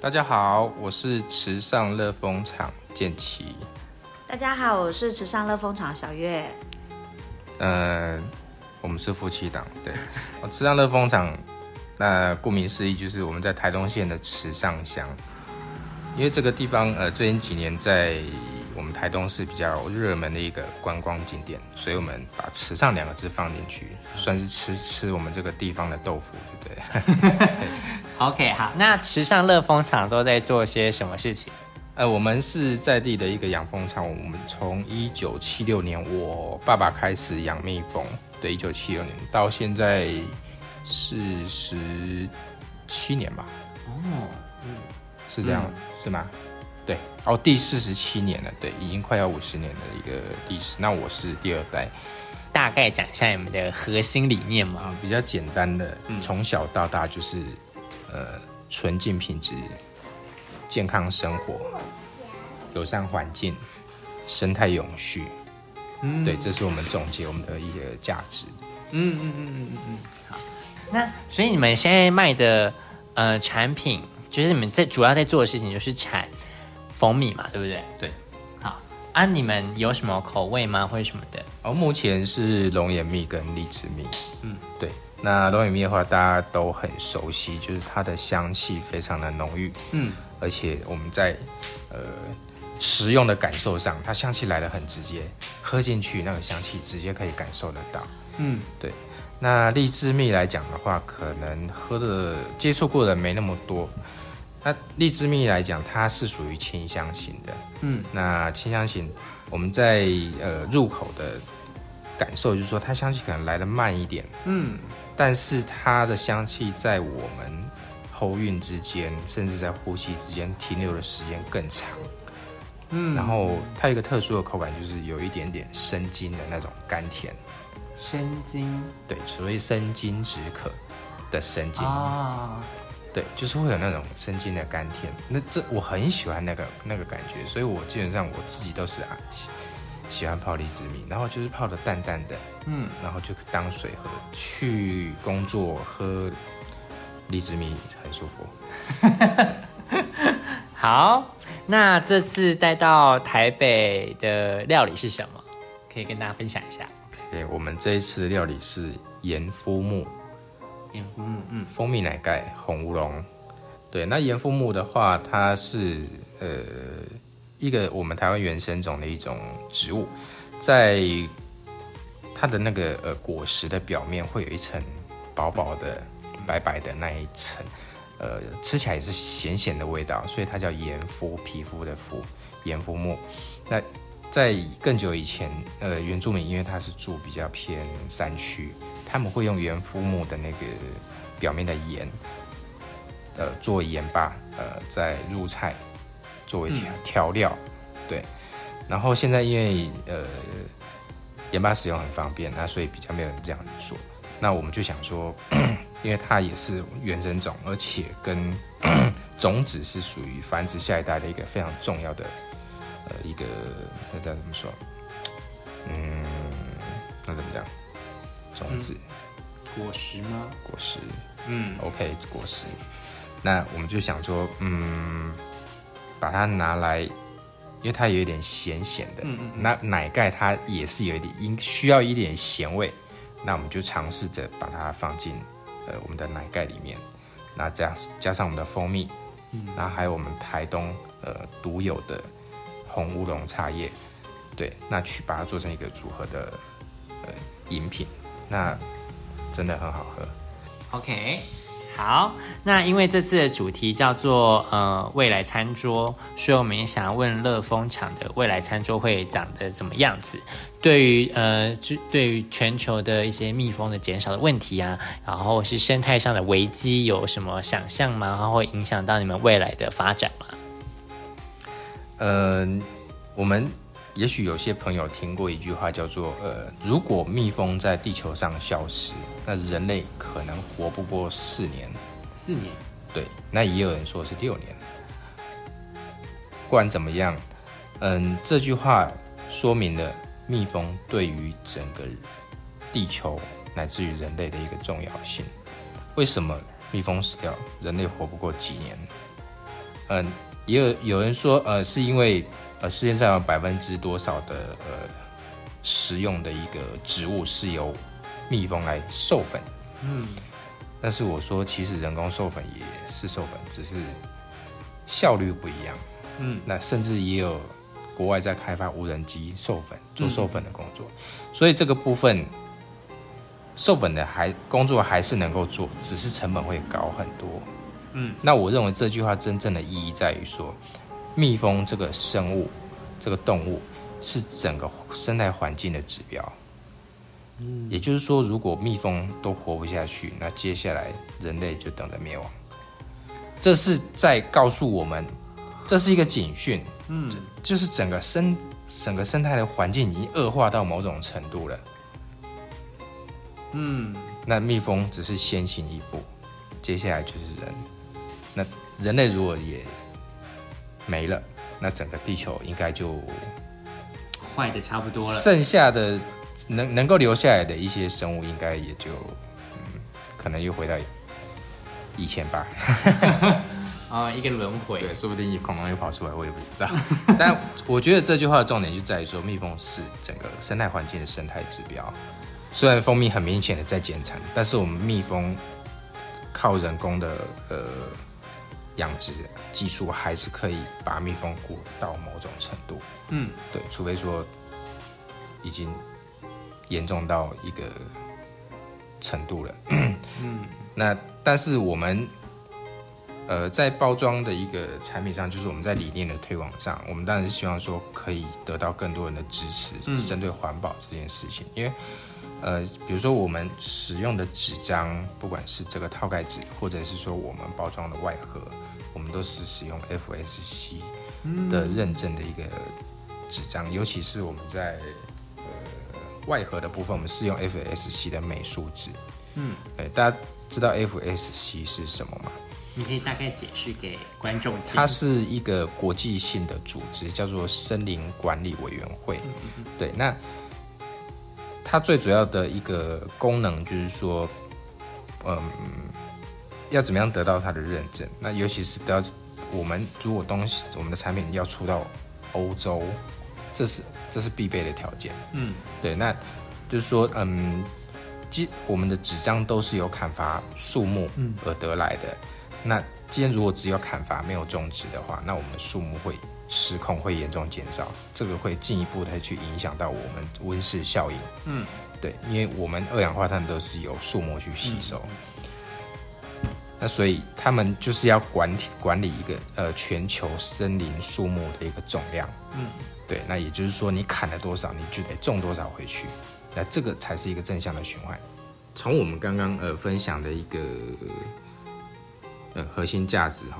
大家好，我是池上乐风场建奇。大家好，我是池上乐风场小月。嗯，我们是夫妻档，对。池上乐风场，那顾名思义就是我们在台东县的池上乡。因为这个地方，呃，最近几年在我们台东是比较热门的一个观光景点，所以我们把“池上”两个字放进去，算是吃吃我们这个地方的豆腐，对不对？OK，好，那池上乐蜂场都在做些什么事情？呃，我们是在地的一个养蜂场，我们从一九七六年我爸爸开始养蜜蜂，对，一九七六年到现在四十七年吧。哦，是这样、是吗？对，哦，第四十七年了，对，已经快要五十年的一个历史。那我是第二代大概讲一下你们的核心理念嘛。啊，比较简单的，从小到大就是呃纯净品质、健康生活、友善环境、生态永续。嗯，对，这是我们总结我们的一些价值。嗯嗯嗯嗯嗯嗯，好。那所以你们现在卖的呃产品，就是你们在主要在做的事情就是产蜂蜜嘛，对不对？对。好啊，你们有什么口味吗，或者什么的？哦，目前是龙眼蜜跟荔枝蜜。嗯，对。那龙眼蜜的话，大家都很熟悉，就是它的香气非常的浓郁。嗯，而且我们在呃食用的感受上，它香气来的很直接，喝进去那个香气直接可以感受得到。嗯，对。那荔枝蜜来讲的话，可能喝的接触过的没那么多。那荔枝蜜来讲，它是属于清香型的。嗯，那清香型，我们在呃入口的感受就是说，它香气可能来的慢一点。嗯，但是它的香气在我们喉韵之间，甚至在呼吸之间停留的时间更长。嗯然后它有一个特殊的口感，就是有一点点生津的那种甘甜。生津对，所谓生津止渴的生津。啊，对，就是会有那种生津的甘甜。那这我很喜欢那个那个感觉，所以我基本上我自己都是啊喜喜欢泡荔枝蜜，然后就是泡的淡淡的，嗯，然后就当水喝。去工作喝荔枝蜜很舒服。好。那这次带到台北的料理是什么？可以跟大家分享一下。OK，，我们这一次的料理是盐夫木盐麸木，嗯蜂蜜奶盖红乌龙。对，那盐麸木的话，它是呃一个我们台湾原生种的一种植物，在它的那个呃果实的表面会有一层薄薄的白白的那一层，呃，吃起来也是咸咸的味道，所以它叫盐麸，皮肤的肤，盐麸木。那在更久以前，呃，原住民因为他是住比较偏山区，他们会用原肤木的那个表面的盐，呃，做盐巴，呃，再入菜作为调调料，对。然后现在因为呃盐巴使用很方便，那所以比较没有人这样做。那我们就想说，因为它也是原生种，而且跟 种子是属于繁殖下一代的一个非常重要的呃一个那叫怎么说？嗯，那怎么讲？种子、果实吗？果实。嗯，，OK，果实。那我们就想说，嗯，把它拿来，因为它有一点咸咸的，嗯嗯那奶盖它也是有一点应需要一点咸味，那我们就尝试着把它放进呃我们的奶盖里面，那加加上我们的蜂蜜，嗯。然后还有我们台东呃独有的红乌龙茶叶，对，那去把它做成一个组合的呃饮品，那真的很好喝。OK，好，那因为这次的主题叫做呃未来餐桌，所以我们也想要问乐蜂场的未来餐桌会长得怎么样子？对于呃，就对于全球的一些蜜蜂的减少的问题啊，然后是生态上的危机有什么想象吗？然后会影响到你们未来的发展吗？呃，我们也许有些朋友听过一句话，叫做“呃，如果蜜蜂在地球上消失，那人类可能活不过四年。四年，”对，那也有人说是六年。不管怎么样，嗯，这句话说明了蜜蜂对于整个地球乃至于人类的一个重要性。为什么蜜蜂死掉，人类活不过几年？嗯、也有有人说，呃，是因为呃世界上有百分之多少的呃食用的一个植物是由蜜蜂来授粉，嗯，但是我说其实人工授粉也是授粉，只是效率不一样，嗯，那甚至也有国外在开发无人机授粉做授粉的工作，所以这个部分授粉的还工作还是能够做，只是成本会高很多。嗯，那我认为这句话真正的意义在于说，蜜蜂这个生物，这个动物是整个生态环境的指标。嗯，也就是说，如果蜜蜂都活不下去，那接下来人类就等着灭亡。这是在告诉我们，这是一个警讯。嗯，就是整个生整个生态的环境已经恶化到某种程度了。嗯，那蜜蜂只是先行一步，接下来就是人。那人类如果也没了，那整个地球应该就坏的差不多了。剩下的能能够留下来的一些生物，应该也就嗯，可能又回到以前吧。啊、一个轮回。对，说不定恐龙又跑出来，我也不知道。但我觉得这句话的重点就在于说，蜜蜂是整个生态环境的生态指标。虽然蜂蜜很明显的在减产，但是我们蜜蜂靠人工的呃养殖技术，还是可以把蜜蜂顾到某种程度。嗯，对，除非说已经严重到一个程度了。嗯，那但是我们呃在包装的一个产品上，就是我们在理念的推广上，我们当然是希望说可以得到更多人的支持，针对环保这件事情，因为。呃，比如说我们使用的纸张，不管是这个套盖纸，或者是说我们包装的外盒，我们都是使用 FSC 的认证的一个纸张，尤其是我们在呃外盒的部分，我们是用 FSC 的美术纸。嗯，对，大家知道 FSC 是什么吗？你可以大概解释给观众听。它是一个国际性的组织，叫做森林管理委员会。对，那它最主要的一个功能就是说，嗯，要怎么样得到它的认证？那尤其是得到我们如果东西我们的产品要出到欧洲，这是这是必备的条件。嗯，对，那就是说，嗯，既我们的纸张都是由砍伐树木而得来的。那今天如果只有砍伐没有种植的话，那我们的树木会失控，会严重减少，这个会进一步的去影响到我们温室效应。嗯，对，因为我们二氧化碳都是由树木去吸收。那所以他们就是要管理管理一个呃全球森林树木的一个总量，嗯，对，那也就是说你砍了多少，你就得种多少回去，那这个才是一个正向的循环。从我们刚刚呃分享的一个呃核心价值哈、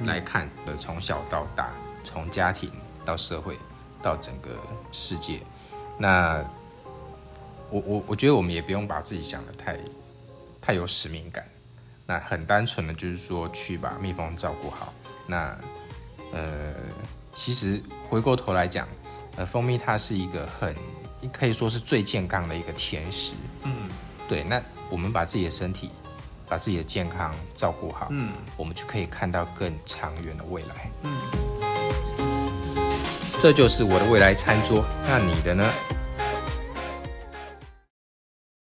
来看，呃从小到大，从家庭到社会到整个世界，那我我我觉得我们也不用把自己想的太太有使命感。那很单纯的就是说，去把蜜蜂照顾好。那呃，其实回过头来讲，呃，蜂蜜它是一个很可以说是最健康的一个甜食。嗯，对。那我们把自己的身体、把自己的健康照顾好，嗯，我们就可以看到更长远的未来。嗯，这就是我的未来餐桌。那你的呢？